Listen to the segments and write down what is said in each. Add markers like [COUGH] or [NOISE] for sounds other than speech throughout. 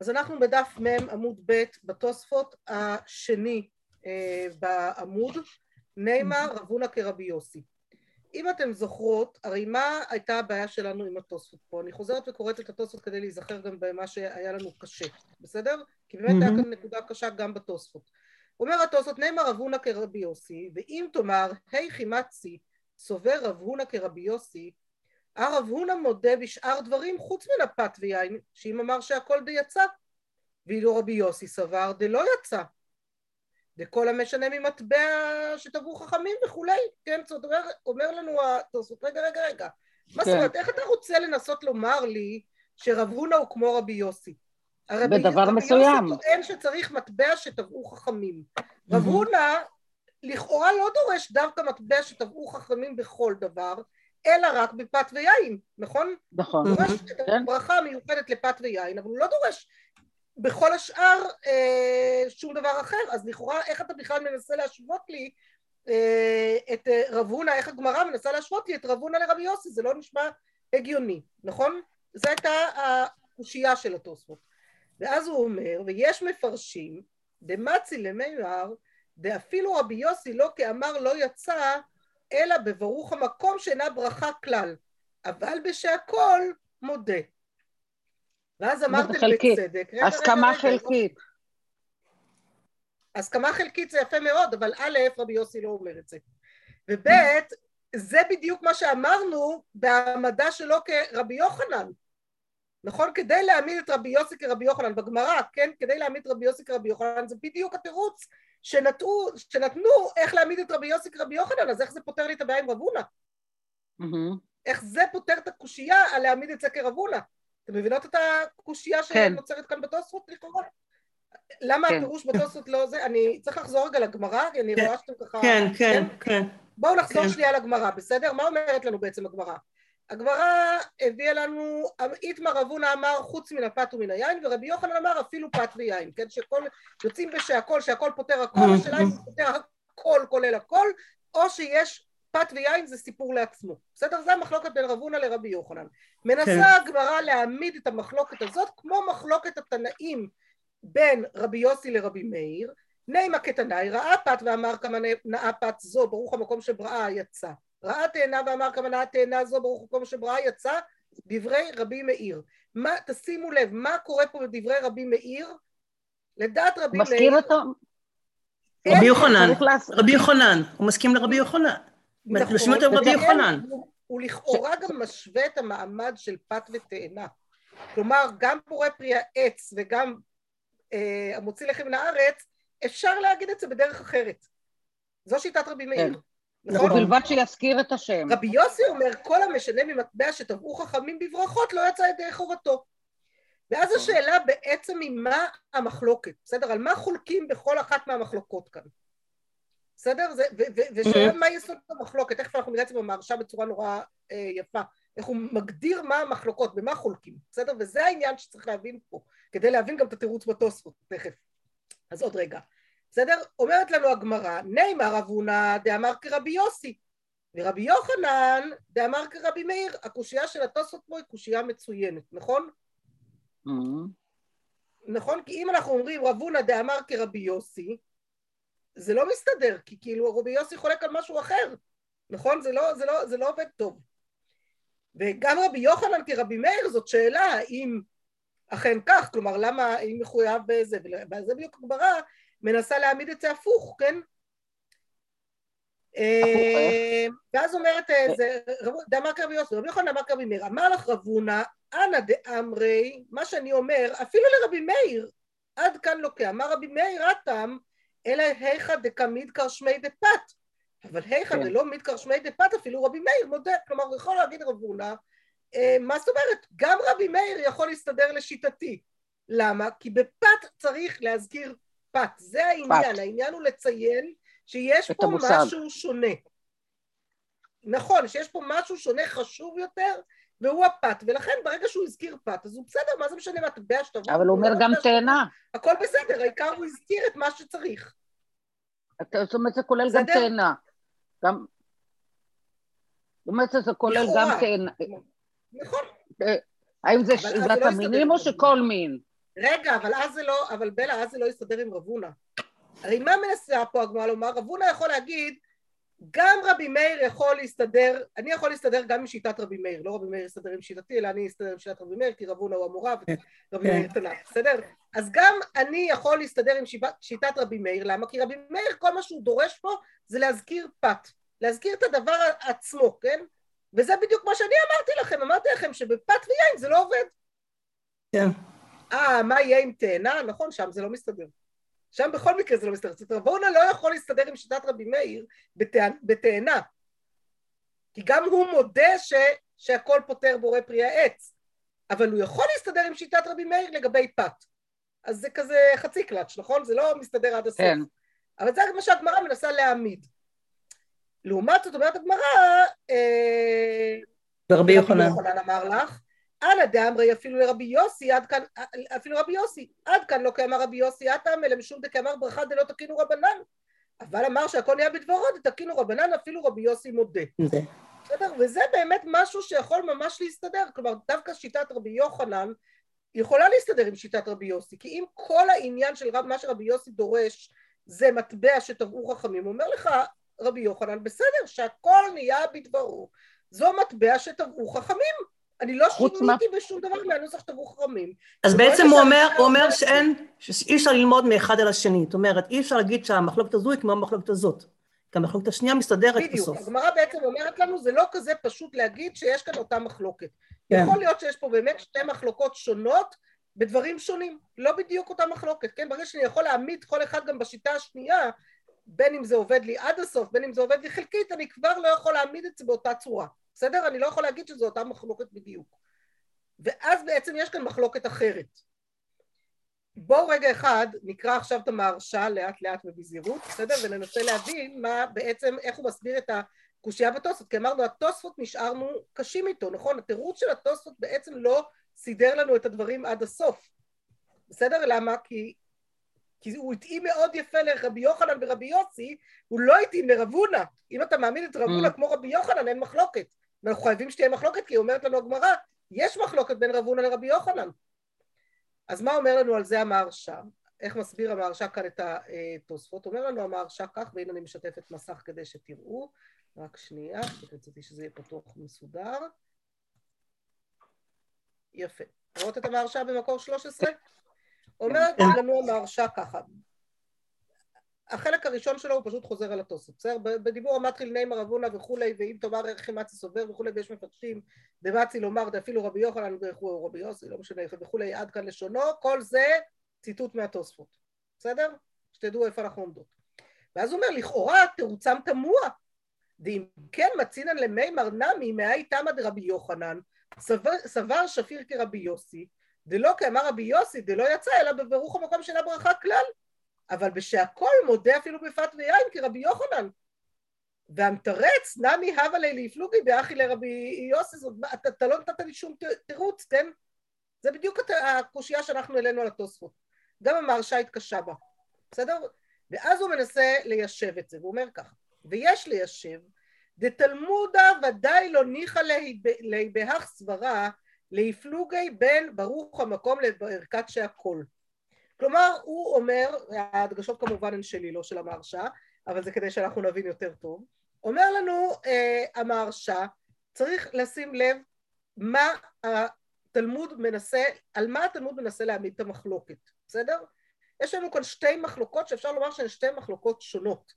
אז אנחנו בדף מ' עמוד ב' בתוספות השני אה, בעמוד, נימה רבונה כרבי יוסי. אם אתם זוכרות, הרי מה הייתה הבעיה שלנו עם התוספות פה? אני חוזרת וקוראת את התוספות כדי להיזכר גם במה שהיה לנו קשה, בסדר? כי באמת mm-hmm. היה כאן נקודה קשה גם בתוספות. אומר התוספות, נימה רב הונא כרבי יוסי, ואם תאמר, היי חימצי, סובר רב הונא כרבי יוסי, הרב הונא מודה בשאר דברים חוץ מן הפת ויין, שאם אמר שהכל די יצא, ואילו רבי יוסי סבר דלא יצא. וכל המשנה ממטבע שטבעו חכמים וכולי, כן, זאת אומרת, אומר לנו התוספות, רגע, רגע, רגע, מה זאת כן. אומרת, איך אתה רוצה לנסות לומר לי שרב הונא הוא כמו רבי יוסי? בדבר מסוים. רבי יוסי טוען שצריך מטבע שטבעו חכמים. רב הונא לכאורה לא דורש דווקא מטבע שטבעו חכמים בכל דבר, אלא רק בפת ויין, נכון? נכון. הוא דורש את כן. הברכה המיוחדת לפת ויין, אבל הוא לא דורש בכל השאר אה, שום דבר אחר, אז לכאורה איך אתה בכלל מנסה להשוות לי אה, את אה, רב הונא, איך הגמרא מנסה להשוות לי את רב הונא לרבי יוסי, זה לא נשמע הגיוני, נכון? זו הייתה הקושייה של התוספות. ואז הוא אומר, ויש מפרשים, דמצי למימר, דאפילו רבי יוסי לא כאמר לא יצא, אלא בברוך המקום שאינה ברכה כלל, אבל בשהכל מודה. ואז אמרתם בצדק, הסכמה חלקית. הסכמה חלקית זה יפה מאוד, אבל א', רבי יוסי לא אומר את זה. וב', זה בדיוק מה שאמרנו בהעמדה שלו כרבי יוחנן. נכון? כדי להעמיד את רבי יוסי כרבי יוחנן, בגמרא, כן? כדי להעמיד את רבי יוסי כרבי יוחנן, זה בדיוק התירוץ שנתנו, שנתנו איך להעמיד את רבי יוסי כרבי יוחנן, אז איך זה פותר לי את הבעיה עם רב הונא? Mm-hmm. איך זה פותר את הקושייה על להעמיד את זה כרב הונא? אתם מבינות את הקושייה כן. שנוצרת כאן בתוספות לכאורה? למה כן. הפירוש בתוספות לא זה? אני צריך לחזור רגע לגמרא, כי אני כן. רואה שאתם ככה... כן, כן, כן. בואו נחזור כן. שנייה לגמרא, בסדר? מה אומרת לנו בעצם הגמרא? הגמרא הביאה לנו, איתמר רבונה אמר חוץ מן הפת ומן היין, ורבי יוחנן אמר אפילו פת ויין, כן? שכל, יוצאים בשהכל, שהכל פותר הכל, [LAUGHS] השאלה אם הוא פותר הכל כולל הכל, או שיש פת ויין זה סיפור לעצמו. בסדר? זה המחלוקת בין רב הונא לרבי יוחנן. מנסה כן. הגמרא להעמיד את המחלוקת הזאת כמו מחלוקת התנאים בין רבי יוסי לרבי מאיר, נימה כתנאי, ראה פת ואמר כמה נאה פת זו, ברוך המקום שבראה יצא. ראה תאנה ואמר כמה נאה תאנה זו, ברוך המקום שבראה יצא, דברי רבי מאיר. מה, תשימו לב, מה קורה פה בדברי רבי מאיר? לדעת רבי מאיר... מסכים אותו? רבי יוחנן, רבי יוחנן, הוא מסכים לרבי יוחנן. עם רבי יוחנן. הוא לכאורה גם משווה את המעמד של פת ותאנה. כלומר, גם פורה פרי העץ וגם אה, המוציא לחם מן הארץ, אפשר להגיד את זה בדרך אחרת. זו שיטת רבי מאיר. נכון? ובלבד שיזכיר את השם. רבי יוסי אומר, כל המשנה ממטבע שטבעו חכמים בברכות לא יצא ידי חובתו. ואז נכון. השאלה בעצם היא מה המחלוקת, בסדר? על מה חולקים בכל אחת מהמחלוקות כאן. בסדר? ושאלה מה יסוד המחלוקת, תכף אנחנו נראה את זה במהרשה בצורה נורא אה, יפה, איך הוא מגדיר מה המחלוקות, במה חולקים, בסדר? וזה העניין שצריך להבין פה, כדי להבין גם את התירוץ בתוספות, תכף. אז עוד רגע. בסדר? אומרת לנו הגמרא, נימה רב הונא דאמר כרבי יוסי, ורבי יוחנן דאמר כרבי מאיר. הקושייה של התוספות פה היא קושייה מצוינת, נכון? Mm-hmm. נכון? כי אם אנחנו אומרים רב הונא דאמר כרבי יוסי, זה לא מסתדר, כי כאילו רבי יוסי חולק על משהו אחר, נכון? זה לא, זה לא, זה לא עובד טוב. וגם רבי יוחנן כרבי מאיר זאת שאלה האם אכן כך, כלומר למה, האם מחויב בזה, וזה בדיוק הגמרא מנסה להעמיד את זה הפוך, כן? אה, ואז אומרת, אה, דאמר כרבי יוסי, רבי יוחנן אמר כרבי מאיר, אמר לך רבונה, אנא דאמרי, מה שאני אומר, אפילו לרבי מאיר, עד כאן לוקח, אמר רבי מאיר, הטם, אלא היכא דקמיד קרשמי דפת. אבל היכא כן. דלא מיד קרשמי דפת, אפילו רבי מאיר מודה, כלומר הוא יכול להגיד רב הונא, אה, מה זאת אומרת? גם רבי מאיר יכול להסתדר לשיטתי. למה? כי בפת צריך להזכיר פת. זה העניין, פת. העניין הוא לציין שיש פה המוסד. משהו שונה. נכון, שיש פה משהו שונה חשוב יותר, והוא הפת, ולכן ברגע שהוא הזכיר פת, אז הוא בסדר, מה זה משנה מטבע שתבוא? אבל הוא אומר גם תאנה. הכל בסדר, העיקר הוא הזכיר את מה שצריך. זאת אומרת, זה כולל גם תאנה. גם... זאת אומרת, זה כולל גם תאנה. נכון. האם זה שלילת לא המינים או שכל מין? רגע, אבל אז זה לא, אבל בלה, אז זה לא יסתדר עם רבונה. הרי מה מנסה פה הגמרא לומר? רבונה יכול להגיד, גם רבי מאיר יכול להסתדר, אני יכול להסתדר גם עם שיטת רבי מאיר, לא רבי מאיר יסתדר עם שיטתי, אלא אני אסתדר עם שיטת רבי מאיר, כי רבונה הוא המורה ורבי מאיר תנ"ך, בסדר? אז גם אני יכול להסתדר עם שיטת רבי מאיר, למה? כי רבי מאיר, כל מה שהוא דורש פה זה להזכיר פת, להזכיר את הדבר עצמו, כן? וזה בדיוק מה שאני אמרתי לכם, אמרתי לכם שבפת ויין זה לא עובד. כן. אה, מה יהיה עם תאנה? נכון, שם זה לא מסתדר. שם בכל מקרה זה לא מסתדר. זאת אומרת, רבונה לא יכול להסתדר עם שיטת רבי מאיר בתאנה. כי גם הוא מודה ש, שהכל פותר בורא פרי העץ, אבל הוא יכול להסתדר עם שיטת רבי מאיר לגבי פת. אז זה כזה חצי קלאץ', נכון? זה לא מסתדר עד הסוף. כן. אבל זה מה שהגמרא מנסה להעמיד. לעומת זאת אומרת הגמרא, אה, ורבי יוחנן אמר לך, אנא דאמרי אפילו לרבי יוסי עד כאן, אפילו רבי יוסי, עד כאן לא כאמר רבי יוסי עתם אלא משום דקאמר ברכה דלא תקינו רבנן. אבל אמר שהכל נהיה בדברו דתקינו רבנן אפילו רבי יוסי מודה. בסדר? וזה באמת משהו שיכול ממש להסתדר. כלומר דווקא שיטת רבי יוחנן יכולה להסתדר עם שיטת רבי יוסי כי אם כל העניין של רב, מה שרבי יוסי דורש זה מטבע שטבעו חכמים אומר לך רבי יוחנן בסדר שהכל נהיה בדברו. זו מטבע שטבעו חכמים אני לא שיניתי מה... בשום דבר מהנוסח שטבעו חכמים. אז בעצם הוא אומר, הוא אומר שאין, שאי אפשר ללמוד מאחד על השני, זאת אומרת, אי אפשר להגיד שהמחלוקת הזו היא כמו המחלוקת הזאת. כי המחלוקת השנייה מסתדרת בדיוק, בסוף. בדיוק, הגמרא בעצם אומרת לנו, זה לא כזה פשוט להגיד שיש כאן אותה מחלוקת. כן. יכול להיות שיש פה באמת שתי מחלוקות שונות בדברים שונים, לא בדיוק אותה מחלוקת, כן? ברגע שאני יכול להעמיד כל אחד גם בשיטה השנייה, בין אם זה עובד לי עד הסוף, בין אם זה עובד לי חלקית, אני כבר לא יכול להעמיד את זה באותה צורה. בסדר? אני לא יכול להגיד שזו אותה מחלוקת בדיוק. ואז בעצם יש כאן מחלוקת אחרת. בואו רגע אחד נקרא עכשיו את המהרש"א לאט לאט ובזהירות, בסדר? וננסה להבין מה בעצם, איך הוא מסביר את הקושייה בתוספות, כי אמרנו התוספות נשארנו קשים איתו, נכון? התירוץ של התוספות בעצם לא סידר לנו את הדברים עד הסוף, בסדר? למה? כי כי הוא התאים מאוד יפה לרבי יוחנן ורבי יוסי, הוא לא התאים לרב הונא. אם אתה מעמיד את רב הונא mm. כמו רבי יוחנן, אין מחלוקת. ואנחנו חייבים שתהיה מחלוקת, כי אומרת לנו הגמרא, יש מחלוקת בין רב הונא לרבי יוחנן. אז מה אומר לנו על זה המהרש"א? איך מסביר המהרש"א כאן את התוספות? אומר לנו המהרש"א כך, והנה אני משתפת מסך כדי שתראו, רק שנייה, רציתי שזה יהיה פתוח ומסודר. יפה. רואות את המהרש"א במקור 13? אומרת כן. לנו המהרש"א ככה, החלק הראשון שלו הוא פשוט חוזר על התוספות, בסדר? בדיבור המתחיל נימה רבונה וכולי, ואם תאמר ערך מצי סובר וכולי, ויש מפרשים דמצי לומר דאפילו רבי יוחנן הוא רבי יוסי, לא משנה וכולי, עד כאן לשונו, כל זה ציטוט מהתוספות, בסדר? שתדעו איפה אנחנו עומדות. ואז הוא אומר, לכאורה תירוצם תמוה, ואם כן מצינן למימר נמי מאי תמא דרבי יוחנן, סבר, סבר שפיר כרבי יוסי, דלא כאמר רבי יוסי, דלא יצא אלא בברוך המקום של הברכה כלל. אבל בשהכל מודה אפילו בפת ויין כרבי יוחנן. והמתרץ, נמי הווה לי להפלוגי באחי לרבי יוסי, זאת, אתה, אתה לא נתת לי שום תירוץ, כן? זה בדיוק הקושייה שאנחנו העלינו על התוספות. גם המהרש"א התקשה בה, בסדר? ואז הוא מנסה ליישב את זה, והוא אומר ככה, ויש ליישב, דתלמודה ודאי לא ניחא ליה בהך סברה להפלוגי בין ברוך המקום לערכת שהכל. כלומר, הוא אומר, ההדגשות כמובן הן שלי, לא של המהרש"א, אבל זה כדי שאנחנו נבין יותר טוב, אומר לנו אה, המהרש"א, צריך לשים לב מה התלמוד מנסה, על מה התלמוד מנסה להעמיד את המחלוקת, בסדר? יש לנו כאן שתי מחלוקות שאפשר לומר שהן שתי מחלוקות שונות.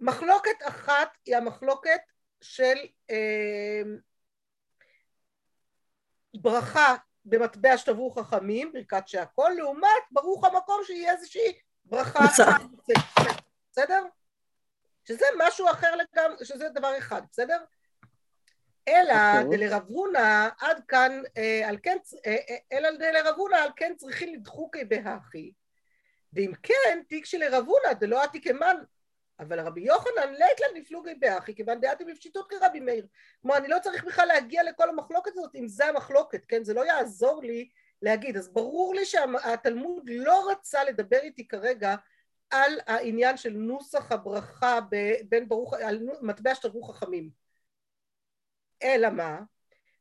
מחלוקת אחת היא המחלוקת של אה, ברכה במטבע שטבעו חכמים, ברכת שהכל, לעומת ברוך המקום שיהיה איזושהי ברכה. בסדר? שזה משהו אחר לגמרי, שזה דבר אחד, בסדר? אלא. אוקיי. דלרב הונא עד כאן, אה, על כן, אה, אה, אלא דלרב הונא על כן צריכים לדחוקי בהכי, ואם כן, תיק שלרב הונא דלא עתיק אמן אבל רבי יוחנן לית להם נפלוגי באחי, כיוון דעתי בפשיטות כרבי מאיר. כלומר, אני לא צריך בכלל להגיע לכל המחלוקת הזאת, אם זה המחלוקת, כן? זה לא יעזור לי להגיד. אז ברור לי שהתלמוד לא רצה לדבר איתי כרגע על העניין של נוסח הברכה בין ברוך, על מטבע שתברו חכמים. אלא מה?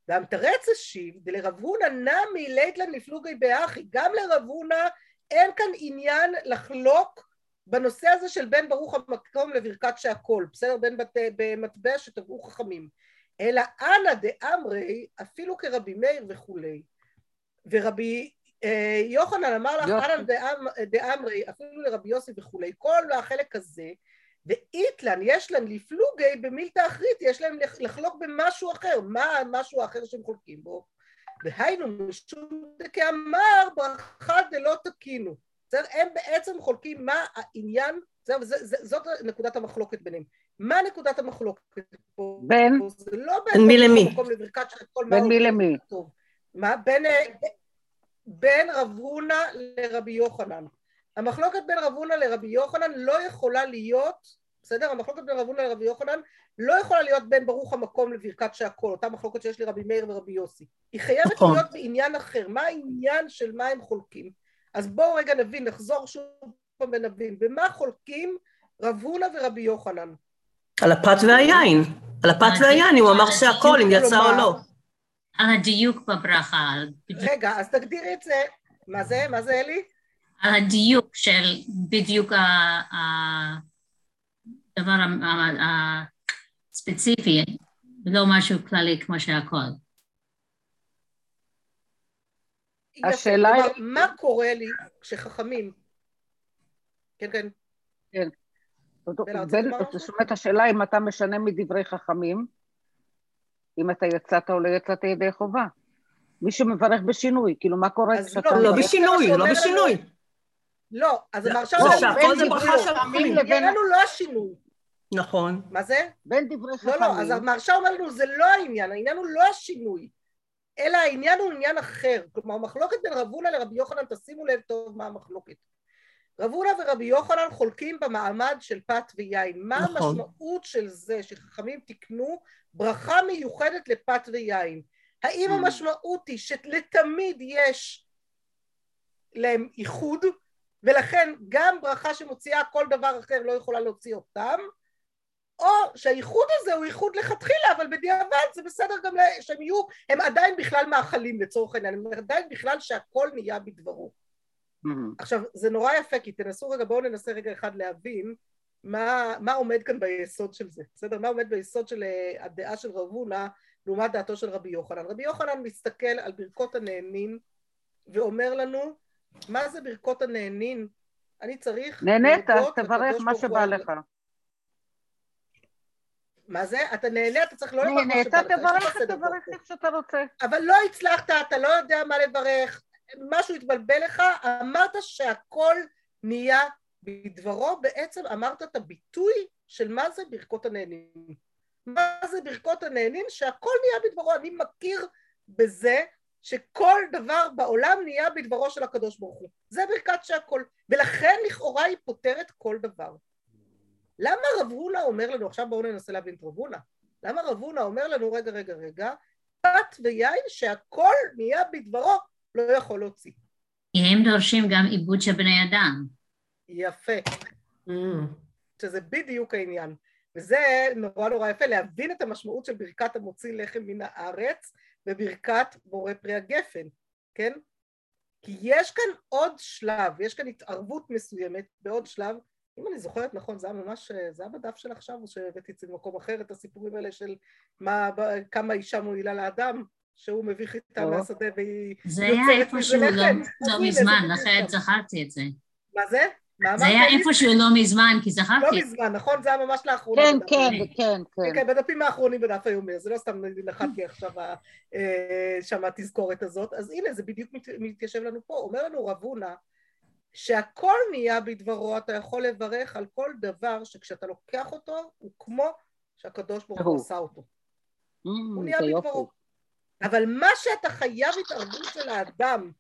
והמתרץ השיב, דלרב הונא נמי ליתלן לפלוגי באחי, גם לרב הונא אין כאן עניין לחלוק בנושא הזה של בין ברוך המקום לברכת שהכל, בסדר? בין בת... במטבע שטבעו חכמים. אלא אנא דאמרי, אפילו כרבי מאיר וכולי. ורבי אה, יוחנן אמר לך, אנא דאמרי, אפילו לרבי יוסי וכולי, כל החלק הזה, ואיתלן, יש להם לפלוגי במילתא אחרית, יש להם לחלוק במשהו אחר, מה המשהו האחר שהם חולקים בו? והיינו משום דכאמר ברכה דלא תקינו. בסדר? הם בעצם חולקים מה העניין, זה, זה, זאת נקודת המחלוקת ביניהם. מה נקודת המחלוקת פה? בין? זה לא בין מי למי? בין מי למי? מה? בין, בין רב הונא לרבי יוחנן. המחלוקת בין רב הונא לרבי יוחנן לא יכולה להיות, בסדר? המחלוקת בין רב הונא לרבי יוחנן לא יכולה להיות בין ברוך המקום לברכת שהכל, אותה מחלוקת שיש לרבי מאיר ורבי יוסי. היא חייבת נכון. להיות בעניין אחר. מה העניין של מה הם חולקים? אז בואו רגע נבין, נחזור שוב פעם ונבין. במה חולקים רב הונא ורבי יוחנן? על הפת והיין. על הפת והיין, הוא אמר שהכל, אם יצא או לא. על הדיוק בברכה. רגע, אז תגדירי את זה. מה זה? מה זה, אלי? על הדיוק של בדיוק הדבר הספציפי, לא משהו כללי כמו שהכל. השאלה היא... מה קורה לי כשחכמים... כן, כן. כן. זאת אומרת, השאלה אם אתה משנה מדברי חכמים, אם אתה יצאת או לא יצאת ידי חובה. מי שמברך בשינוי, כאילו מה קורה כשאתה... לא, לא בשינוי, לא בשינוי. לא, אז המרשם... לא, שהכל זה ברכה של חכמים. העניין הוא לא השינוי. נכון. מה זה? בין דברי חכמים. לא, לא, אז המרשם אומר לנו, זה לא העניין, העניין הוא לא השינוי, אלא העניין הוא עניין אחר. כלומר, המחלוקת בין רב הונא לרבי יוחנן, תשימו לב טוב מה המחלוקת. רב הונא ורבי יוחנן חולקים במעמד של פת ויין. מה נכון. המשמעות של זה שחכמים תיקנו ברכה מיוחדת לפת ויין? האם mm. המשמעות היא שלתמיד יש להם איחוד, ולכן גם ברכה שמוציאה כל דבר אחר לא יכולה להוציא אותם, או שהאיחוד הזה הוא איחוד לכתחילה, אבל בדיעבד זה בסדר גם שהם יהיו, הם עדיין בכלל מאכלים לצורך העניין, הם עדיין בכלל שהכל נהיה בדברו. Mm-hmm. עכשיו, זה נורא יפה, כי תנסו רגע, בואו ננסה רגע אחד להבין מה, מה עומד כאן ביסוד של זה, בסדר? מה עומד ביסוד של uh, הדעה של רב הונא לעומת דעתו של רבי יוחנן. רבי יוחנן מסתכל על ברכות הנהנין ואומר לנו, מה זה ברכות הנהנין? אני צריך... נהנית, תברך מה שבא לך. מה זה? אתה נהנה, אתה צריך לא לברך מה שבא לך. תברך, תברך איך שאתה רוצה. אבל לא הצלחת, אתה לא יודע מה לברך, משהו התבלבל לך, אמרת שהכל נהיה בדברו, בעצם אמרת את הביטוי של מה זה ברכות הנהנים. מה זה ברכות הנהנים? שהכל נהיה בדברו. אני מכיר בזה שכל דבר בעולם נהיה בדברו של הקדוש ברוך הוא. זה ברכת שהכל. ולכן לכאורה היא פותרת כל דבר. למה רב הונא אומר לנו, עכשיו בואו ננסה להבין את רב הונא, למה רב הונא אומר לנו, רגע, רגע, רגע, פת ויין שהכל נהיה בדברו, לא יכול להוציא. כי הם דורשים גם עיבוד של בני אדם. יפה. Mm. שזה בדיוק העניין. וזה נורא נורא יפה, להבין את המשמעות של ברכת המוציא לחם מן הארץ וברכת בורא פרי הגפן, כן? כי יש כאן עוד שלב, יש כאן התערבות מסוימת בעוד שלב, אם אני זוכרת נכון, זה היה ממש, זה היה בדף של עכשיו, או שהבאתי את זה במקום אחר, את הסיפורים האלה של מה, כמה אישה מועילה לאדם, שהוא מביך איתה מהשדה והיא זה היה איפשהו לא, לא מזמן, לכן זכרתי את זה. מה זה? זה היה איפשהו לא מזמן, כי זכרתי. לא מזמן, נכון? זה היה ממש לאחרונה. כן, כן, כן, כן. כן, בדפים האחרונים בדף היומי, זה לא סתם נחתתי עכשיו אה, שם התזכורת הזאת. אז הנה, זה בדיוק מתיישב לנו פה. אומר לנו רב הונא, שהכל נהיה בדברו, אתה יכול לברך על כל דבר שכשאתה לוקח אותו, הוא כמו שהקדוש ברוך הוא עשה אותו. Mm, הוא נהיה בדברו. אבל מה שאתה חייב התערבות של האדם,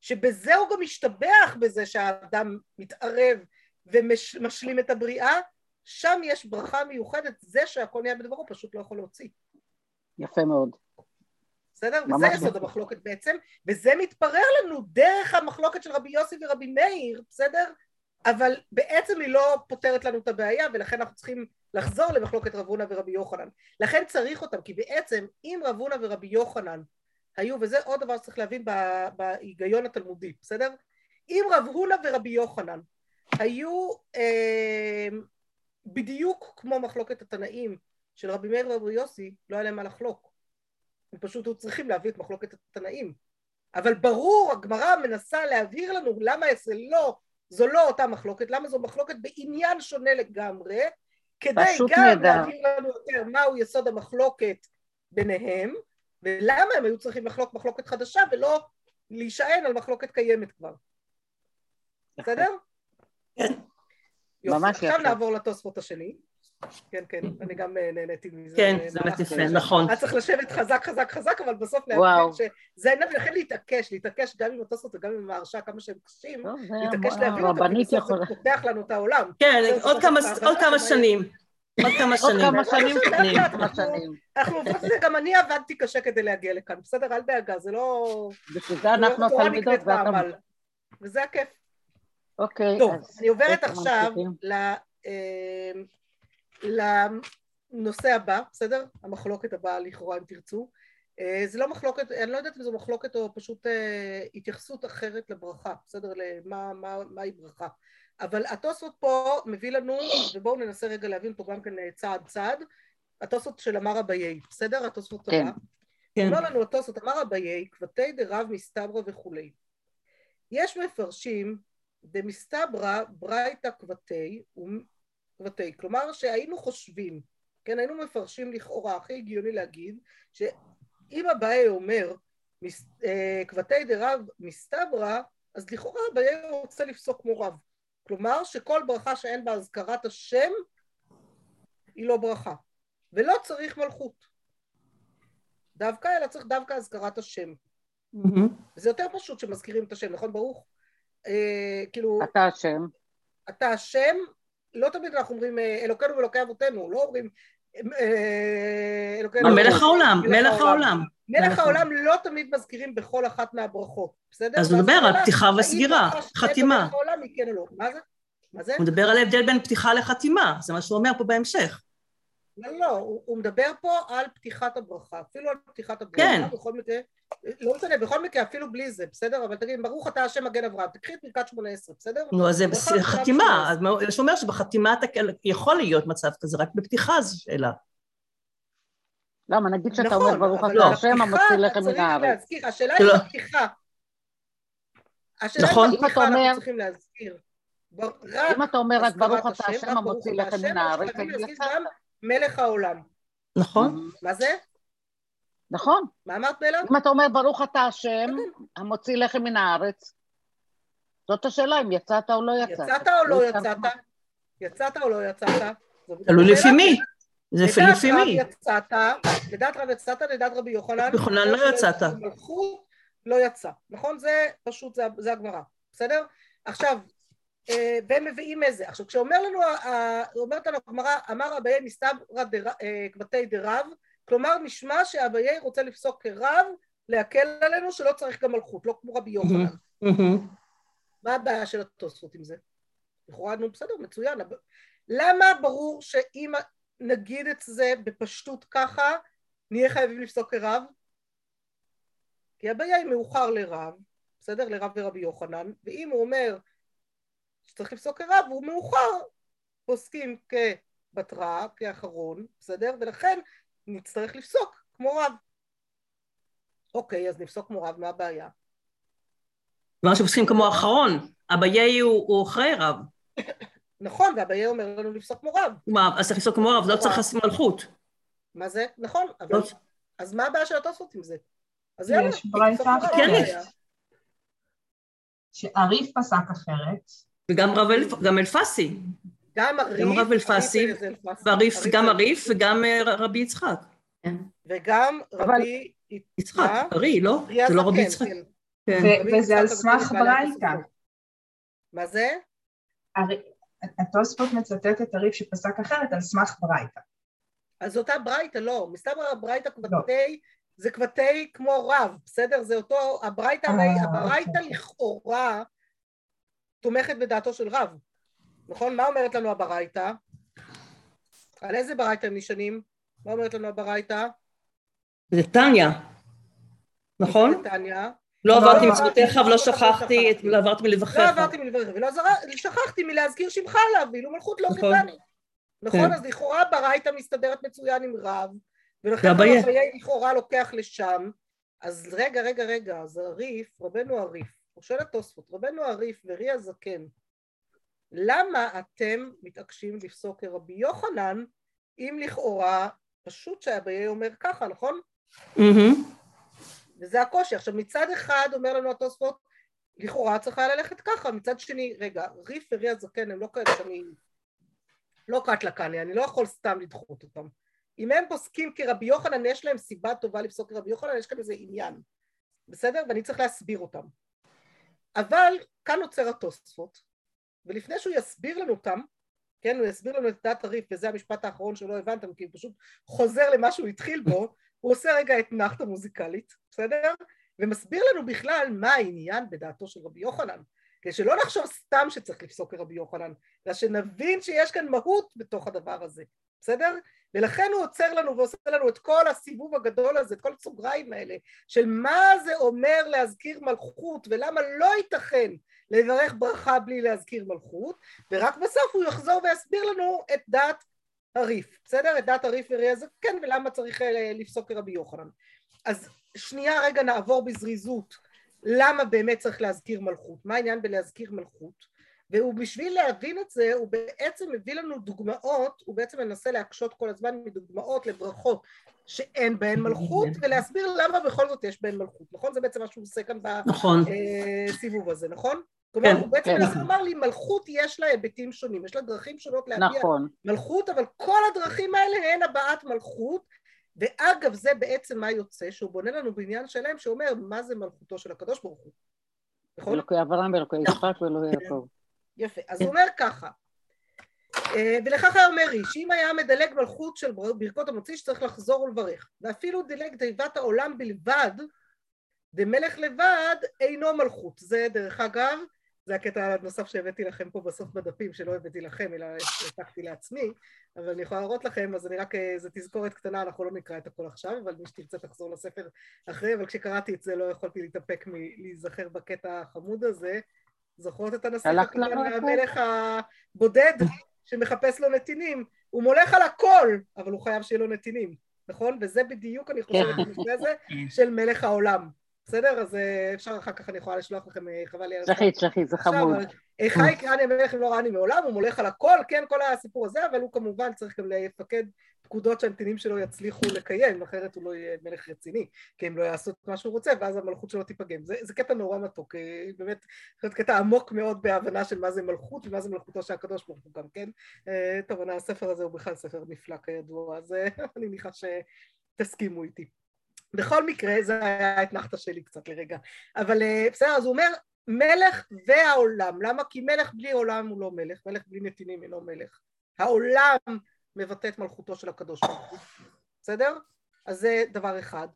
שבזה הוא גם משתבח בזה שהאדם מתערב ומשלים את הבריאה, שם יש ברכה מיוחדת, זה שהכל נהיה בדברו פשוט לא יכול להוציא. יפה מאוד. בסדר? וזה יסוד המחלוקת בעצם, וזה מתברר לנו דרך המחלוקת של רבי יוסי ורבי מאיר, בסדר? אבל בעצם היא לא פותרת לנו את הבעיה ולכן אנחנו צריכים לחזור למחלוקת רב הונא ורבי יוחנן. לכן צריך אותם, כי בעצם אם רב הונא ורבי יוחנן היו, וזה עוד דבר שצריך להבין בהיגיון התלמודי, בסדר? אם רב הונא ורבי יוחנן היו אה, בדיוק כמו מחלוקת התנאים של רבי מאיר ורבי יוסי, לא היה להם מה לחלוק. הם פשוט היו צריכים להביא את מחלוקת התנאים. אבל ברור, הגמרא מנסה להבהיר לנו למה זה לא, זו לא אותה מחלוקת, למה זו מחלוקת בעניין שונה לגמרי, כדי גם נדע. להבהיר לנו יותר מהו יסוד המחלוקת ביניהם, ולמה הם היו צריכים לחלוק מחלוקת חדשה ולא להישען על מחלוקת קיימת כבר. בסדר? כן. ממש יפה. עכשיו נעבור לתוספות השני. כן, כן, אני גם אה, נהניתי מזה. כן, זה באמת יפה, נכון. היה צריך לשבת חזק, חזק, חזק, אבל בסוף להבין שזה העניין, ולכן להתעקש, להתעקש גם עם התוספות וגם עם ההרשעה, כמה שהם קשים, להתעקש להבין אותם, כי בסוף זה פותח לנו את העולם. כן, עוד כמה שנים. עוד כמה שנים. עוד כמה שנים. אנחנו עובדים את זה, גם אני עבדתי קשה כדי להגיע לכאן, בסדר? אל דאגה, זה לא... בשביל זה אנחנו תלמידות ואתה... וזה הכיף. אוקיי. טוב, אני עוברת עכשיו אה, לנושא הבא, בסדר? המחלוקת הבאה לכאורה אם תרצו. אה, זה לא מחלוקת, אני לא יודעת אם זו מחלוקת או פשוט אה, התייחסות אחרת לברכה, בסדר? למה מה, מהי ברכה. אבל התוספות פה מביא לנו, ובואו ננסה רגע להבין פה גם כן צעד צעד, התוספות של אמר אביי, בסדר? התוספות כן. הבא. כן. אומר לנו התוספות, אמר אביי, כבתי דרב מסתברא וכולי. יש מפרשים דמסתברא ברייתא כבתי כבתי, כלומר שהיינו חושבים, כן, היינו מפרשים לכאורה, הכי הגיוני להגיד, שאם אביי אומר אה, כבתי דרב מסתברא, אז לכאורה אביי רוצה לפסוק כמו רב. כלומר שכל ברכה שאין בה אזכרת השם היא לא ברכה. ולא צריך מלכות. דווקא, אלא צריך דווקא אזכרת השם. Mm-hmm. זה יותר פשוט שמזכירים את השם, נכון ברוך? אה, כאילו... אתה השם. אתה השם, לא תמיד אנחנו אומרים אה, אלוקינו ואלוקי אבותינו, לא אומרים אה, אלוקינו... מלך העולם, מלך העולם. מלך העולם לא תמיד מזכירים בכל אחת מהברכות, בסדר? אז הוא מדבר על פתיחה וסגירה, חתימה. כן מה זה? מה זה? הוא מדבר על ההבדל בין פתיחה לחתימה, זה מה שהוא אומר פה בהמשך. לא, לא, הוא, הוא מדבר פה על פתיחת הברכה, אפילו על פתיחת הברכה, כן. בכל מקרה, לא משנה, בכל מקרה, אפילו בלי זה, בסדר? אבל תגיד, ברוך אתה השם מגן אברהם, תקחי את ברכת שמונה עשרה, בסדר? נו, אז זה חתימה, אז הוא אומר שבחתימה אתה יכול להיות מצב כזה, רק בפתיחה זו שאלה. למה, נגיד שאתה נכון, אומר ברוך אתה השם המוציא לחם מן הארץ. השאלה היא בפתיחה. השאלה נכון. היא בפתיחה, אנחנו צריכים להזכיר. אם אתה אומר רק ברוך אתה השם המוציא לחם מן הארץ, מלך העולם. נכון. מה זה? נכון. מה אמרת בלה? אם אתה אומר ברוך אתה השם המוציא לחם מן הארץ, זאת השאלה אם יצאת או לא יצאת. יצאת או לא יצאת? יצאת או לא יצאת? תלוי לפי מי. זה לפי מי. לדעת רב יצאת, לדעת רבי יוחנן. יוחנן לא יצאת. לא יצא, נכון? זה פשוט, זה הגמרא, בסדר? עכשיו, והם מביאים איזה. עכשיו כשאומר לנו, אומרת לנו הגמרא, אמר אביי מסתברא אה, כבתי דרב, כלומר נשמע שאביי רוצה לפסוק כרב, להקל עלינו שלא צריך גם מלכות, לא כמו רבי יוחנן. מה הבעיה של התוספות עם זה? לכאורה, נו בסדר, מצוין. למה ברור שאם נגיד את זה בפשטות ככה, נהיה חייבים לפסוק כרב? כי הבעיה היא מאוחר לרב, בסדר? לרב ורבי יוחנן, ואם הוא אומר שצריך לפסוק כרב הוא מאוחר, פוסקים כבתרא, כאחרון, בסדר? ולכן נצטרך לפסוק כמו רב. אוקיי, אז נפסוק כמו רב, מה הבעיה? כלומר שפוסקים כמו אחרון, אביי הוא, הוא אחרי רב. נכון, ואביי אומר לנו לפסוק כמו רב. מה, אז צריך לפסוק כמו רב, לא צריך לשים מלכות. מה זה? נכון, אבל... לא... אז מה הבעיה של התוספות עם זה? אז יאללה, יש ברייתא אחרת. שעריף פסק אחרת, וגם רב אלפ... גם אלפסי. גם רב אלפסי, והריף, גם הריף וגם אה, רבי יצחק. כן. וגם רבי יצחק, ארי, לא? זה לא רבי יצחק. כן. וזה על סמך ברייתא. מה זה? התוספות מצטט את הריף שפסק אחרת על סמך ברייתא. אז אותה ברייתא לא, מסתבר הברייתא כבתי, זה כבתי כמו רב, בסדר? זה אותו, הברייתא, אה, הברייתא אוקיי. לכאורה תומכת בדעתו של רב. נכון? מה אומרת לנו הברייתא? על איזה ברייתא הם נשענים? מה אומרת לנו הברייתא? זה טניה, נכון? זה טניה. לא עברתי מצוותיך ולא שכחתי, לא עברתי מלבחיך. לא עברתי מלבחיך, ולא שכחתי מלהזכיר שמך עליו, ואילו מלכות לא נכון. קטני. נכון? כן. אז לכאורה ברייתא מסתדרת מצוין עם רב, ולכן ואביה. אביי לכאורה לוקח לשם. אז רגע, רגע, רגע, אז הריף, רבנו הריף, הוא שואל את תוספות, רבנו הריף ורי הזקן, למה אתם מתעקשים לפסוק כרבי יוחנן, אם לכאורה פשוט שאביי אומר ככה, נכון? מהמם. וזה הקושי. עכשיו מצד אחד אומר לנו התוספות, לכאורה צריכה ללכת ככה, מצד שני, רגע, ריף ורי הזקן הם לא כאלה שאני... לא קטלה קניה, אני לא יכול סתם לדחות אותם. אם הם פוסקים כרבי יוחנן, יש להם סיבה טובה לפסוק כרבי יוחנן, יש כאן איזה עניין, בסדר? ואני צריך להסביר אותם. אבל כאן עוצר התוספות, ולפני שהוא יסביר לנו אותם, כן, הוא יסביר לנו את דעת הריף, וזה המשפט האחרון שלא הבנתם, כי הוא פשוט חוזר למה שהוא התחיל בו, [LAUGHS] הוא עושה רגע אתנחתא מוזיקלית, בסדר? ומסביר לנו בכלל מה העניין בדעתו של רבי יוחנן, כדי שלא נחשוב סתם שצריך לפסוק כרבי יוחנן, אלא שנבין שיש כאן מהות בתוך הדבר הזה, בסדר? ולכן הוא עוצר לנו ועושה לנו את כל הסיבוב הגדול הזה, את כל הסוגריים האלה, של מה זה אומר להזכיר מלכות, ולמה לא ייתכן לברך ברכה בלי להזכיר מלכות, ורק בסוף הוא יחזור ויסביר לנו את דעת הריף, בסדר? את דעת הריף וראי הזקן, כן, ולמה צריך אה, לפסוק כרבי יוחנן. אז שנייה רגע נעבור בזריזות למה באמת צריך להזכיר מלכות, מה העניין בלהזכיר מלכות, והוא בשביל להבין את זה הוא בעצם מביא לנו דוגמאות, הוא בעצם מנסה להקשות כל הזמן מדוגמאות לברכות שאין בהן מלכות ולהסביר למה בכל זאת יש בהן מלכות, נכון? זה בעצם מה שהוא עושה כאן נכון. בסיבוב הזה, נכון? כלומר כן, הוא בעצם כן. מנסה לומר לי מלכות יש לה היבטים שונים, יש לה דרכים שונות להביע נכון. מלכות, אבל כל הדרכים האלה הן הבעת מלכות, ואגב זה בעצם מה יוצא, שהוא בונה לנו בעניין שלם שאומר מה זה מלכותו של הקדוש ברוך הוא, נכון? אלוקי אברהם ואלוקי יצחק ואלוקי יעקב. יפה, אז הוא אומר ככה, אה, ולכך היה אומר איש, שאם היה מדלג מלכות של בר- ברכות המוציא שצריך לחזור ולברך, ואפילו דילג תיבת העולם בלבד, דמלך לבד אינו מלכות, זה דרך אגב, זה הקטע הנוסף שהבאתי לכם פה בסוף בדפים, שלא הבאתי לכם אלא הבטחתי לעצמי, אבל אני יכולה להראות לכם, אז אני רק, אה, זו תזכורת קטנה, אנחנו לא נקרא את הכל עכשיו, אבל מי שתרצה תחזור לספר אחרי, אבל כשקראתי את זה לא יכולתי להתאפק מלהיזכר בקטע החמוד הזה. זוכרות את הנסיך הקטן? מהמלך הבודד שמחפש לו נתינים? הוא מולך על הכל, אבל הוא חייב שיהיה לו נתינים, נכון? וזה בדיוק, אני חושבת, כן. הנושא הזה של מלך העולם. בסדר? אז אה, אפשר אחר כך, אני יכולה לשלוח לכם, אה, חבל לי על הזמן. שלחי, שלחי, זה חמוד. עכשיו, איכה יקרני המלך לא רעני מעולם, הוא מולך על הכל, כן, כל הסיפור הזה, אבל הוא כמובן צריך גם לפקד פקודות שהנתינים שלו יצליחו לקיים, אחרת הוא לא יהיה מלך רציני, כי הם לא יעשו את מה שהוא רוצה, ואז המלכות שלו תיפגם. זה, זה קטע נורא מתוק, אה, באמת, זה קטע עמוק מאוד בהבנה של מה זה מלכות ומה זה מלכותו של הקדוש ברוך הוא גם, כן? אה, טוב, הספר הזה הוא בכלל ספר נפלא כידוע, אז אה, [LAUGHS] אני מניחה שתסכימו איתי. בכל מקרה, זה היה האתנחתא שלי קצת לרגע. אבל אה, בסדר, אז הוא אומר, מלך והעולם. למה? כי מלך בלי עולם הוא לא מלך, מלך בלי נתינים אינו מלך. העולם מבטא את מלכותו של הקדוש ברוך הוא. בסדר? אז זה דבר אחד.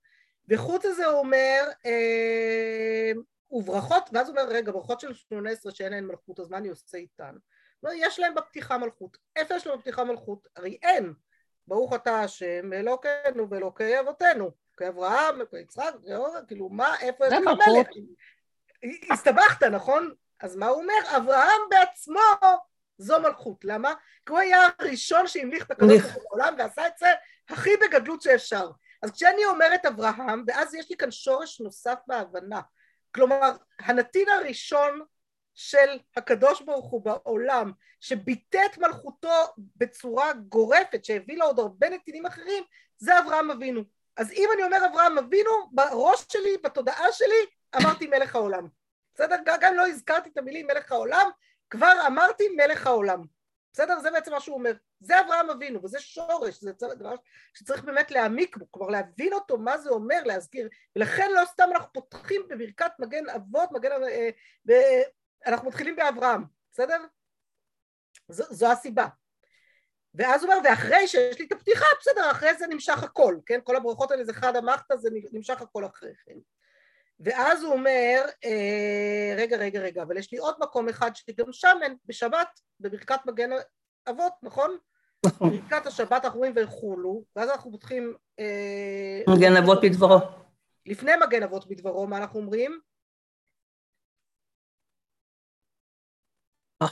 וחוץ מזה הוא אומר, אה, וברכות, ואז הוא אומר, רגע, ברכות של 18 שאין להן מלכות, אז מה אני עושה איתן? יש להם בפתיחה מלכות. איפה יש להם בפתיחה מלכות? הרי אין. ברוך אתה השם, אלוקינו ואלוקי אבותינו. אלוקי אברהם, אלוקי יצחק, כאילו מה, איפה יש לך. מלך? הסתבכת, נכון? אז מה הוא אומר? אברהם בעצמו זו מלכות. למה? כי הוא היה הראשון שהמליך את הקדוש ברוך הוא בעולם ועשה את זה הכי בגדלות שאפשר. אז כשאני אומרת אברהם, ואז יש לי כאן שורש נוסף בהבנה. כלומר, הנתין הראשון של הקדוש ברוך הוא בעולם, שביטא את מלכותו בצורה גורפת, שהביא לו עוד הרבה נתינים אחרים, זה אברהם אבינו. אז אם אני אומר אברהם אבינו, בראש שלי, בתודעה שלי, אמרתי מלך העולם. בסדר? גם אם לא הזכרתי את המילים מלך העולם, כבר אמרתי מלך העולם. בסדר? זה בעצם מה שהוא אומר. זה אברהם אבינו, וזה שורש, זה דבר שצריך באמת להעמיק בו, כלומר להבין אותו, מה זה אומר להזכיר, ולכן לא סתם אנחנו פותחים בברכת מגן אבות, מגן... אה, ב... אנחנו מתחילים באברהם, בסדר? זו, זו הסיבה. ואז הוא אומר, ואחרי שיש לי את הפתיחה, בסדר, אחרי זה נמשך הכל, כן? כל הברכות האלה זה חד אמרת, זה נמשך הכל אחרי כן. ואז הוא אומר, אה, רגע, רגע, רגע, אבל יש לי עוד מקום אחד שגם שם אין, בשבת, בברכת מגן אבות, נכון? נכון. ברכת השבת אנחנו אומרים ויחולו, ואז אנחנו פותחים... אה, מגן אבות בדברו. לפני מגן אבות בדברו, מה אנחנו אומרים? מה?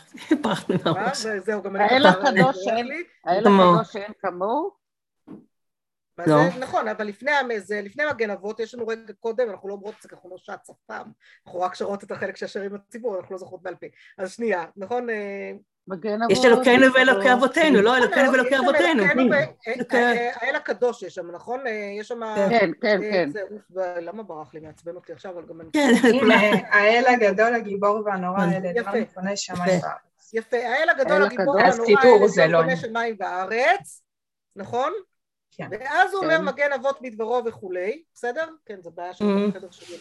מהראש. זה- זהו, גם אני... האל ככה, הקדוש זה שאין- כמוהו. לא. זה? נכון, אבל לפני, המ- זה, לפני מגן אבות יש לנו רגע קודם, אנחנו לא אומרות את זה, אנחנו לא שץ אף פעם, אנחנו רק שרות את החלק שישר עם הציבור, אנחנו לא זוכרות בעל פה. אז שנייה, נכון? אה, מגן אבות. יש אלוקינו ואלוקי אבותינו, לא אלוקינו ואלוקי שם אבותינו. אלוקינו ו- אלוקי- אה, אה, האל הקדוש יש שם, נכון? אה, יש שם... כן, כן, אה, כן. ב- למה ברח לי? מעצבן אותי עכשיו, אבל גם אני... כן, הנה, האל הגדול, הגיבור והנורא. האלה, יפה. דבר מפני שמיים יפה. וארץ. יפה, האל הגדול, הגיבור והנורא, לא קונה אני. שמיים וארץ, נכון? כן. ואז הוא כן. אומר מגן אבות בדברו וכולי, בסדר? כן, זו בעיה של Mhm. החדר שלי.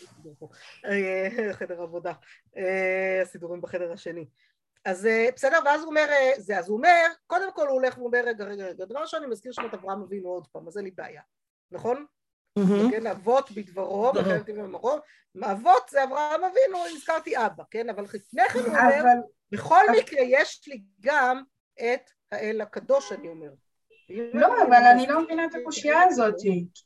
אה, [LAUGHS] חדר עבודה, אה, הסידורים בחדר השני. אז אה, בסדר, ואז הוא אומר, אה, זה, אז הוא אומר, קודם כל הוא הולך ואומר, רגע, רגע, רגע, דבר ראשון אני מזכיר שם את אברהם אבינו עוד פעם, אז אין לי בעיה, נכון? כן, אבות בדברו, במרום, אבות זה אברהם אבינו, הזכרתי אבא, כן, אבל לפני כן הוא אומר, בכל מקרה יש לי גם את האל הקדוש, אני אומר. לא, אבל אני לא מבינה את הקושייה הזאת,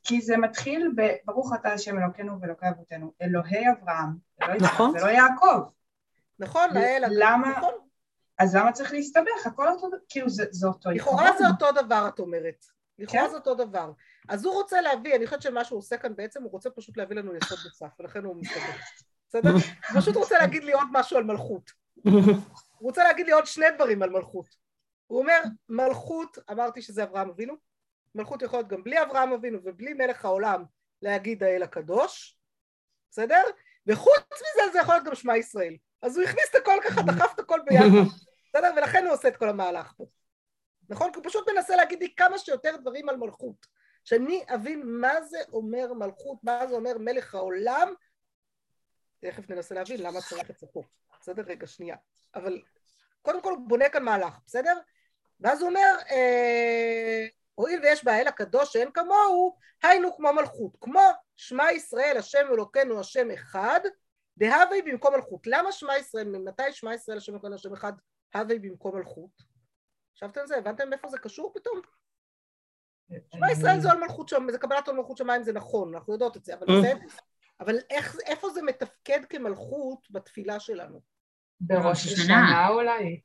כי זה מתחיל בברוך אתה השם אלוקינו ואלוקי אבותינו, אלוהי אברהם, אלוהי נכון. יעקב, נכון, האל הקדוש, למה? אז למה צריך להסתבך? הכל אותו, כאילו זה זה אותו לכאורה עיקרון. זה אותו דבר, את אומרת. לכאורה כן. זה אותו דבר. אז הוא רוצה להביא, אני חושבת שמה שהוא עושה כאן בעצם, הוא רוצה פשוט להביא לנו יסוד נוסף, ולכן הוא מסתבך. בסדר? הוא פשוט רוצה להגיד לי עוד משהו על מלכות. הוא רוצה להגיד לי עוד שני דברים על מלכות. הוא אומר, מלכות, אמרתי שזה אברהם אבינו, מלכות יכול להיות גם בלי אברהם אבינו ובלי מלך העולם להגיד האל הקדוש, בסדר? וחוץ מזה זה יכול להיות גם שמע ישראל. אז הוא הכניס את הכל ככה, דחף את הכל ביחד, בסדר? ולכן הוא עושה את כל המהלך פה. נכון? כי הוא פשוט מנסה להגיד לי כמה שיותר דברים על מלכות. שאני אבין מה זה אומר מלכות, מה זה אומר מלך העולם, תכף ננסה להבין למה צריך את זה פה. בסדר? רגע, שנייה. אבל קודם כל הוא בונה כאן מהלך, בסדר? ואז הוא אומר, אה, הואיל ויש באל הקדוש שאין כמוהו, היינו כמו מלכות. כמו שמע ישראל, השם אלוקינו, השם אחד, דהווי במקום מלכות. למה שמע ישראל, ממתי שמע ישראל, השם אלוקינו, השם אחד, הווי במקום מלכות? חשבתם על זה? הבנתם מאיפה זה קשור פתאום? שמע ישראל זה על מלכות שם, זה קבלת עול מלכות שמיים, זה נכון, אנחנו יודעות את זה, אבל Mm. זה, אבל איך, איפה זה מתפקד כמלכות בתפילה שלנו? בראש השנה. אולי.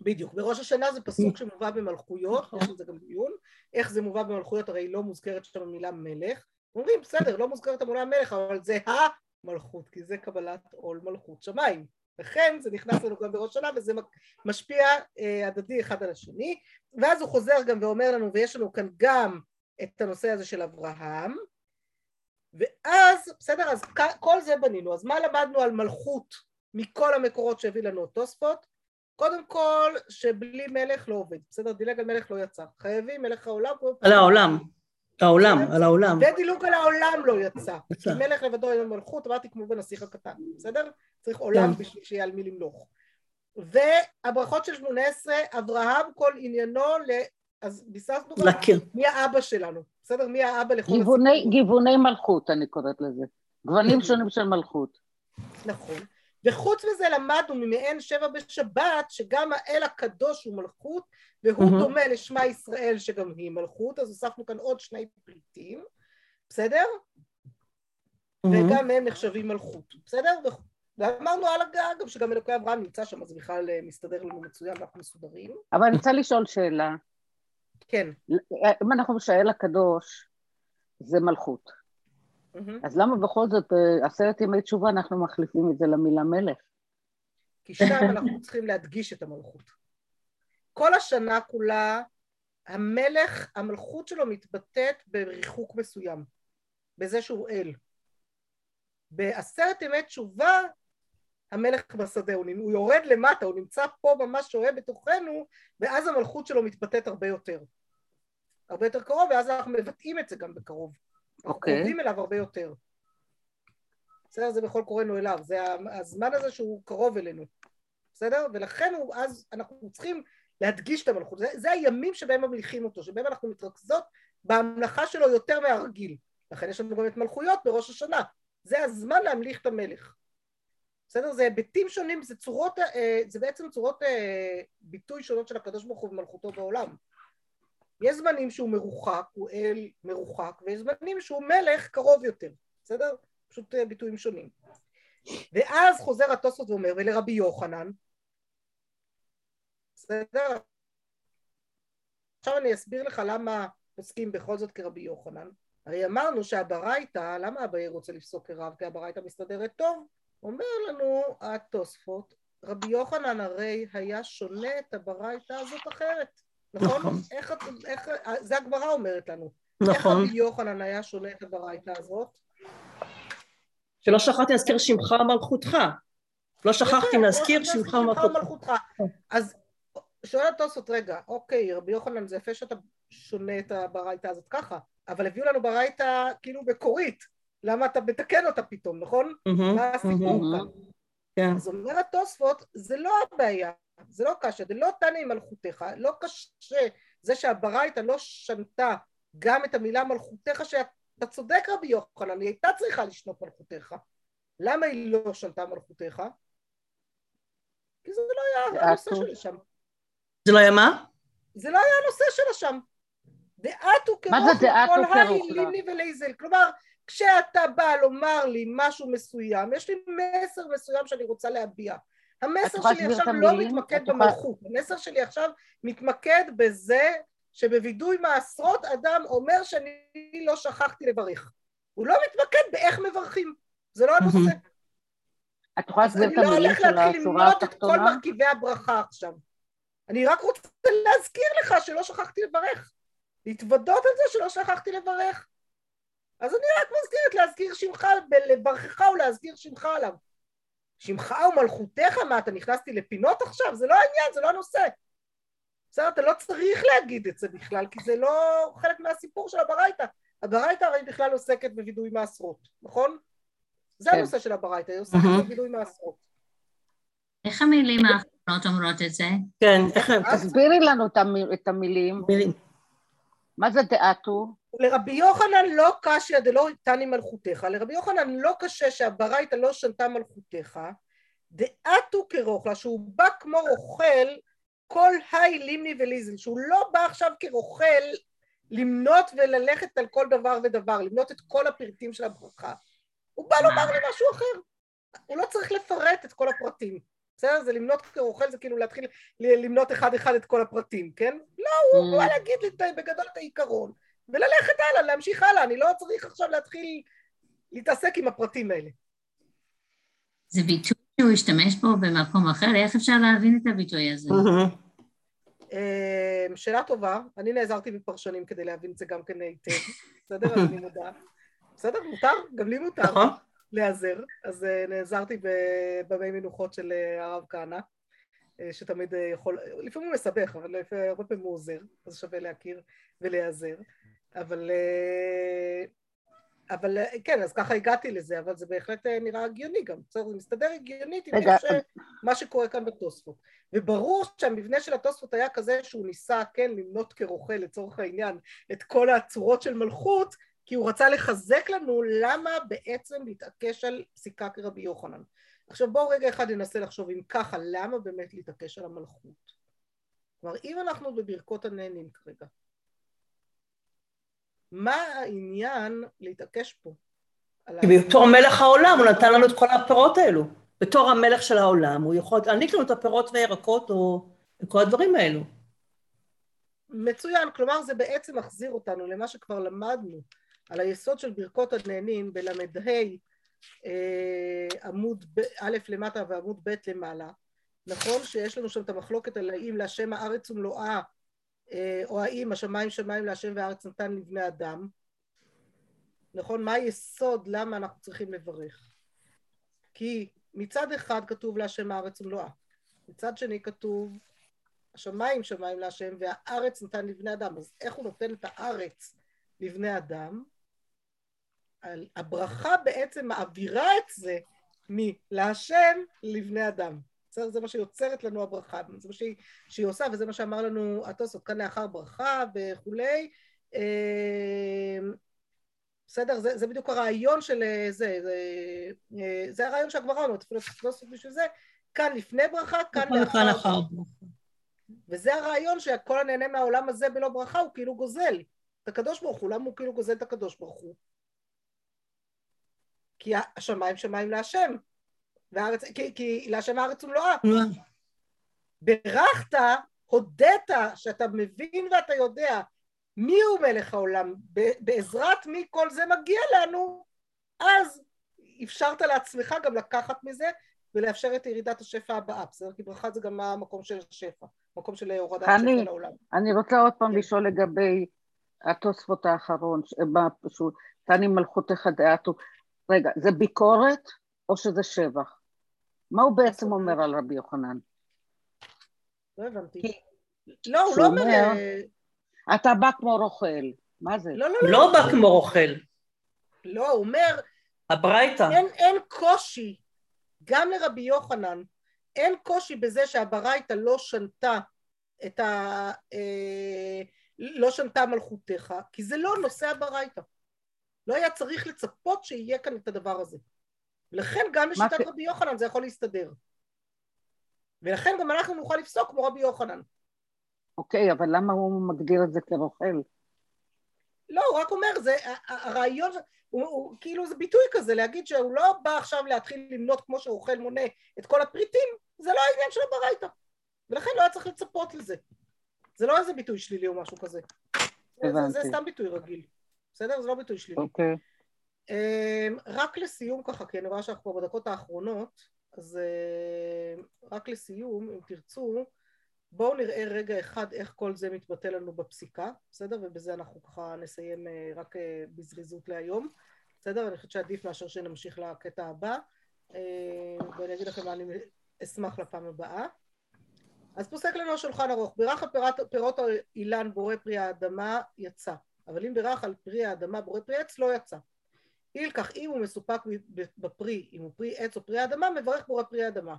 בדיוק, בראש השנה זה פסוק שמובא במלכויות, נכון. יש על זה גם דיון, איך זה מובא במלכויות, הרי לא מוזכרת שם המילה מלך, אומרים בסדר, לא מוזכרת המילה מלך, אבל זה המלכות, כי זה קבלת עול מלכות שמיים, לכן זה נכנס לנו גם בראש השנה וזה משפיע אה, הדדי אחד על השני, ואז הוא חוזר גם ואומר לנו, ויש לנו כאן גם את הנושא הזה של אברהם, ואז, בסדר, אז כל זה בנינו, אז מה למדנו על מלכות מכל המקורות שהביא לנו תוספות? קודם כל, שבלי מלך לא עובד, בסדר? דילג על מלך לא יצא. חייבים מלך העולם. על העולם. העולם, על העולם. ודילוג על העולם לא יצא. יצא. כי מלך לבדו אין מלכות, אמרתי כמו בנסיך הקטן, בסדר? צריך עולם כן. בשביל שיהיה על מי למלוך. והברכות של שמונה עשרה, אברהם כל עניינו, ל... אז ביססנו גם להכיר. מי האבא שלנו, בסדר? מי האבא לכל הסיפור. גיווני מלכות, אני קוראת לזה. גוונים [LAUGHS] שונים של מלכות. נכון. וחוץ מזה למדנו ממעין שבע בשבת שגם האל הקדוש הוא מלכות והוא מהמם. דומה לשמע ישראל שגם היא מלכות אז הוספנו כאן עוד שני פליטים בסדר? וגם הם נחשבים מלכות בסדר? ואמרנו על הגג גם שגם אלוקי אברהם נמצא שם אז בכלל אה, מסתדר לנו מצוין ואנחנו מסודרים אבל אני רוצה לשאול שאלה. כן אם אנחנו שהאל הקדוש זה מלכות, מהמם. אז למה בכל זאת בעשרת ימי תשובה אנחנו מחליפים את זה למילה מלך? כי שם אנחנו [LAUGHS] צריכים להדגיש את המלכות. כל השנה כולה המלך, המלכות שלו מתבטאת בריחוק מסוים, בזה שהוא אל. בעשרת ימי תשובה המלך בשדה, הוא, הוא יורד למטה, הוא נמצא פה ממש שוהה בתוכנו, ואז המלכות שלו מתבטאת הרבה יותר. הרבה יותר קרוב, ואז אנחנו מבטאים את זה גם בקרוב. אוקיי. קרובים אליו הרבה יותר. בסדר? זה בכל קוראנו אליו, זה הזמן הזה שהוא קרוב אלינו. בסדר? ולכן הוא, אז אנחנו צריכים להדגיש את המלכות. זה, זה הימים שבהם ממליכים אותו, שבהם אנחנו מתרכזות בהמלכה שלו יותר מהרגיל. לכן יש לנו גם את מלכויות בראש השנה. זה הזמן להמליך את המלך. בסדר? זה היבטים שונים, זה צורות, אה, זה בעצם צורות אה, ביטוי שונות של הקדוש ברוך הוא ומלכותו בעולם. יש זמנים שהוא מרוחק, הוא אל מרוחק, ויש זמנים שהוא מלך קרוב יותר, בסדר? פשוט אה, ביטויים שונים. ואז חוזר התוספות ואומר, ולרבי יוחנן, בסדר? עכשיו אני אסביר לך למה פוסקים בכל זאת כרבי יוחנן. הרי אמרנו שהברייתא, למה אביי רוצה לפסוק כרב? כי הברייתא מסתדרת טוב. אומר לנו התוספות, רבי יוחנן הרי היה שונה את הברייתא הזאת אחרת, נכון? נכון. איך, איך, זה הגמרא אומרת לנו. נכון. איך רבי יוחנן היה שונה את הברייתא הזאת? שלא שכחתי להזכיר שמך ומלכותך. לא שכחתי להזכיר שמך ומלכותך. אז שואל התוספות, רגע, אוקיי, רבי יוחנן זה יפה שאתה שונה את הברייתא הזאת ככה, אבל הביאו לנו ברייתא כאילו מקורית, למה אתה מתקן אותה פתאום, נכון? מה הסיפור כאן? כן. אז אומר התוספות, זה לא הבעיה, זה לא קשה, זה לא תנא עם מלכותך, לא קשה זה שהברייתא לא שנתה גם את המילה מלכותך, שאתה צודק רבי יוחנן, היא הייתה צריכה לשנות מלכותך. למה היא לא שנתה מלכותך? כי זה לא היה הנושא שלה שם. זה לא היה מה? זה לא היה הנושא שלה שם. דעתו כרוך לכל הליליני ולייזל. כלומר, כשאתה בא לומר לי משהו מסוים, יש לי מסר מסוים שאני רוצה להביע. המסר שלי עכשיו לא מתמקד במלכות, המסר שלי עכשיו מתמקד בזה שבווידוי מעשרות אדם אומר שאני לא שכחתי לברך. הוא לא מתמקד באיך מברכים, זה לא הנושא. את יכולה להסביר את המילים של השורה התחתונה? אני לא הולך להתחיל למנות את כל מרכיבי הברכה עכשיו. אני רק רוצה להזכיר לך שלא שכחתי לברך. להתוודות על זה שלא שכחתי לברך. אז אני רק מזכירת להזכיר שמך, לברכך ולהזכיר שמך עליו. שמך ומלכותך, מה, אתה נכנסתי לפינות עכשיו? זה לא העניין, זה לא הנושא. בסדר, אתה לא צריך להגיד את זה בכלל, כי זה לא חלק מהסיפור של הברייתא. הברייתא הרי בכלל עוסקת בווידוי מעשרות, נכון? זה כן. הנושא של הברייתא, היא עוסקת בווידוי מעשרות. איך המילים האחרונות אומרות את זה? כן, איך הם... תסבירי לנו את המילים. מה זה דעתו? לרבי יוחנן לא קשיא דלא תני מלכותך, לרבי יוחנן לא קשה שהברייתא לא שנתה מלכותך, דעתו כרוכלה, שהוא בא כמו רוכל כל היי לימני וליזל, שהוא לא בא עכשיו כרוכל למנות וללכת על כל דבר ודבר, למנות את כל הפרטים של הברכה. הוא בא לומר לי משהו אחר, הוא לא צריך לפרט את כל הפרטים. בסדר? זה למנות כרוכל זה כאילו להתחיל למנות אחד אחד את כל הפרטים, כן? לא, הוא בא להגיד לי בגדול את העיקרון. וללכת הלאה, להמשיך הלאה, אני לא צריך עכשיו להתחיל להתעסק עם הפרטים האלה. זה ביטוי שהוא השתמש בו במקום אחר, איך אפשר להבין את הביטוי הזה? אמ, שאלה טובה, אני נעזרתי בפרשנים כדי להבין את זה גם כן היטב, בסדר? [LAUGHS] אני מודה. בסדר, מותר, גם לי מותר נכון. להיעזר, אז אה, נעזרתי בבמי מנוחות של אה, הרב כהנא. אה, שתמיד יכול, לפעמים הוא מסבך, אבל הרבה פעמים הוא עוזר, אז שווה להכיר ולהיעזר. אבל, אה, אבל אה, כן, אז ככה הגעתי לזה, אבל זה בהחלט אה, נראה הגיוני גם, בסדר, זה מסתדר הגיונית עם ש... מה שקורה כאן בתוספות. וברור שהמבנה של התוספות היה כזה שהוא ניסה, כן, למנות כרוכל לצורך העניין את כל הצורות של מלכות, כי הוא רצה לחזק לנו למה בעצם להתעקש על פסיקה כרבי יוחנן. עכשיו בואו רגע אחד ננסה לחשוב אם ככה, למה באמת להתעקש על המלכות? כלומר, אם אנחנו בברכות הנהנים כרגע, מה העניין להתעקש פה? כי בתור מלך העולם הוא נתן לנו את כל הפירות האלו. בתור המלך של העולם הוא יכול להעניק לנו את הפירות והירקות או את כל הדברים האלו. מצוין, כלומר זה בעצם מחזיר אותנו למה שכבר למדנו על היסוד של ברכות הנהנים בל"ה אה, עמוד א' למטה ועמוד ב' למעלה, נכון שיש לנו שם את המחלוקת על האם להשם הארץ ומלואה אה, או האם השמיים שמיים להשם והארץ נתן לבני אדם, נכון? מה היסוד למה אנחנו צריכים לברך? כי מצד אחד כתוב להשם הארץ ומלואה, מצד שני כתוב השמיים שמיים להשם והארץ נתן לבני אדם, אז איך הוא נותן את הארץ לבני אדם? הברכה בעצם מעבירה את זה מלהשם לבני אדם. בסדר? זה מה שיוצרת לנו הברכה, זה מה שהיא, שהיא עושה, וזה מה שאמר לנו התוספות, כאן לאחר ברכה וכולי. אמ, בסדר? זה, זה בדיוק הרעיון של אה, זה, זה, אה, זה הרעיון שהגמרא אומרת, אפילו לא עושים בשביל זה, כאן לפני ברכה, כאן לאחר ברכה. וזה הרעיון שכל הנהנה מהעולם הזה בלא ברכה הוא כאילו גוזל את הקדוש ברוך הוא, למה הוא כאילו גוזל את הקדוש ברוך הוא? כי השמיים שמיים להשם, והארץ, כי, כי להשם הארץ ומלואה. ברכת, הודית שאתה מבין ואתה יודע מי הוא מלך העולם, בעזרת מי כל זה מגיע לנו, אז אפשרת לעצמך גם לקחת מזה ולאפשר את ירידת השפע הבאה, בסדר? כי ברכה זה גם המקום של השפע, מקום של הורדת אני, שפע לעולם. אני רוצה עוד פעם כן. לשאול לגבי התוספות האחרון, פשוט, תני מלכותך דעתו. רגע, זה ביקורת או שזה שבח? מה הוא בעצם אומר על רבי יוחנן? לא הבנתי. לא, הוא לא אומר... אתה בא כמו רוכל. מה זה? לא, לא, לא. לא בא כמו רוכל. לא, הוא אומר... הברייתא. אין, אין קושי, גם לרבי יוחנן, אין קושי בזה שהברייתא לא שנתה את ה... אה, לא שנתה מלכותך, כי זה לא נושא הברייתא. לא היה צריך לצפות שיהיה כאן את הדבר הזה. ולכן גם לשיטת רבי יוחנן זה יכול להסתדר. ולכן גם אנחנו נוכל לפסוק כמו רבי יוחנן. אוקיי, אבל למה הוא מגדיר את זה כרוכל? לא, הוא רק אומר, זה, הרעיון, הוא, הוא, כאילו זה ביטוי כזה, להגיד שהוא לא בא עכשיו להתחיל למנות כמו שאוכל מונה את כל הפריטים, זה לא העניין של הברייתא. ולכן לא היה צריך לצפות לזה. זה לא איזה ביטוי שלילי או משהו כזה. הבנתי. זה, זה סתם ביטוי רגיל. בסדר? זה לא ביטוי שלילי. אוקיי. רק לסיום ככה, כי אני רואה שאנחנו כבר בדקות האחרונות, אז אה, רק לסיום, אם תרצו, בואו נראה רגע אחד איך כל זה מתבטא לנו בפסיקה, בסדר? ובזה אנחנו ככה נסיים אה, רק אה, בזריזות להיום, בסדר? אני חושבת שעדיף מאשר שנמשיך לקטע הבא, ואני אגיד לכם מה אני אשמח לפעם הבאה. אז פוסק לנו השולחן ארוך, בירך על פירות, פירות האילן בורא פרי האדמה יצא, אבל אם בירך על פרי האדמה בורא פרי עץ לא יצא. אילקח אם הוא מסופק בפרי, אם הוא פרי עץ או פרי אדמה, מברך בורא פרי אדמה.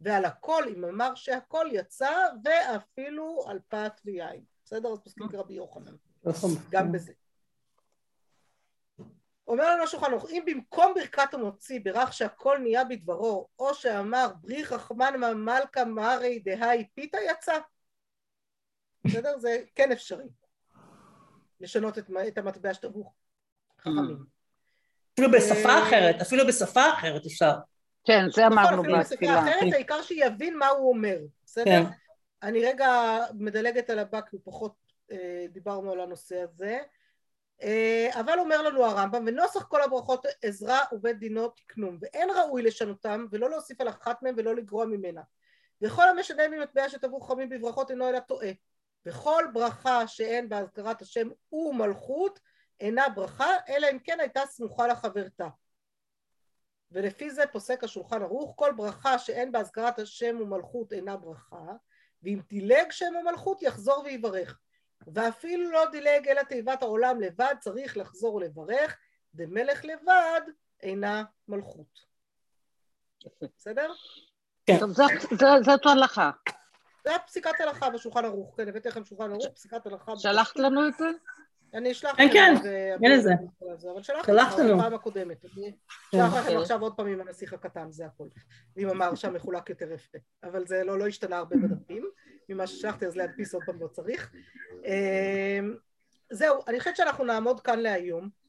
ועל הכל, אם אמר שהכל יצא, ואפילו על פת ויין. בסדר? אז פוסקים כרבי יוחנן. נכון. גם בזה. אומר לנו השולחן ערוך, אם במקום ברכת המוציא ברך שהכל נהיה בדברו, או שאמר ברי חכמן מלכה מרי דהי פיתה יצא, בסדר? זה כן אפשרי. לשנות את, את המטבע שטבעו חכמים. אפילו בשפה אה, אחרת, אפילו בשפה אחרת אפשר. כן, זה אמרנו בתפילה. אפילו בשפה אחרת, העיקר שיבין מה הוא אומר, בסדר? כן. אני רגע מדלגת על הבא, כי פחות אה, דיברנו על הנושא הזה. אה, אבל אומר לנו הרמב"ם, ונוסח כל הברכות עזרה ובית דינו תקנום, ואין ראוי לשנותם ולא להוסיף על אחת מהם ולא לגרוע ממנה. וכל המשנה ממטבע שטבעו חכמים בברכות אינו אלא טועה. וכל ברכה שאין בהזכרת השם ומלכות אינה ברכה, אלא אם כן הייתה סמוכה לחברתה. ולפי זה פוסק השולחן ערוך, כל ברכה שאין בהזכרת השם ומלכות אינה ברכה, ואם דילג שם ומלכות יחזור ויברך. ואפילו לא דילג אלא תיבת העולם לבד, צריך לחזור ולברך, דמלך לבד אינה מלכות. בסדר? כן. טוב, זאת הלכה. זה הפסיקת הלכה בשולחן ערוך, כן, הבאתי לכם שולחן ערוך, פסיקת הלכה. שלחת לנו את זה? אני אשלח כן, כן, אין לזה. אבל שלחתי לך בפעם הקודמת. אני אשלח לכם עכשיו עוד פעם עם הנסיך הקטן, זה הכל. עם המהרשע מחולק יותר יפה. אבל זה לא, לא השתנה הרבה בדפים. ממה ששלחתי, אז להדפיס עוד פעם לא צריך. אמ, זהו, אני חושבת שאנחנו נעמוד כאן להיום.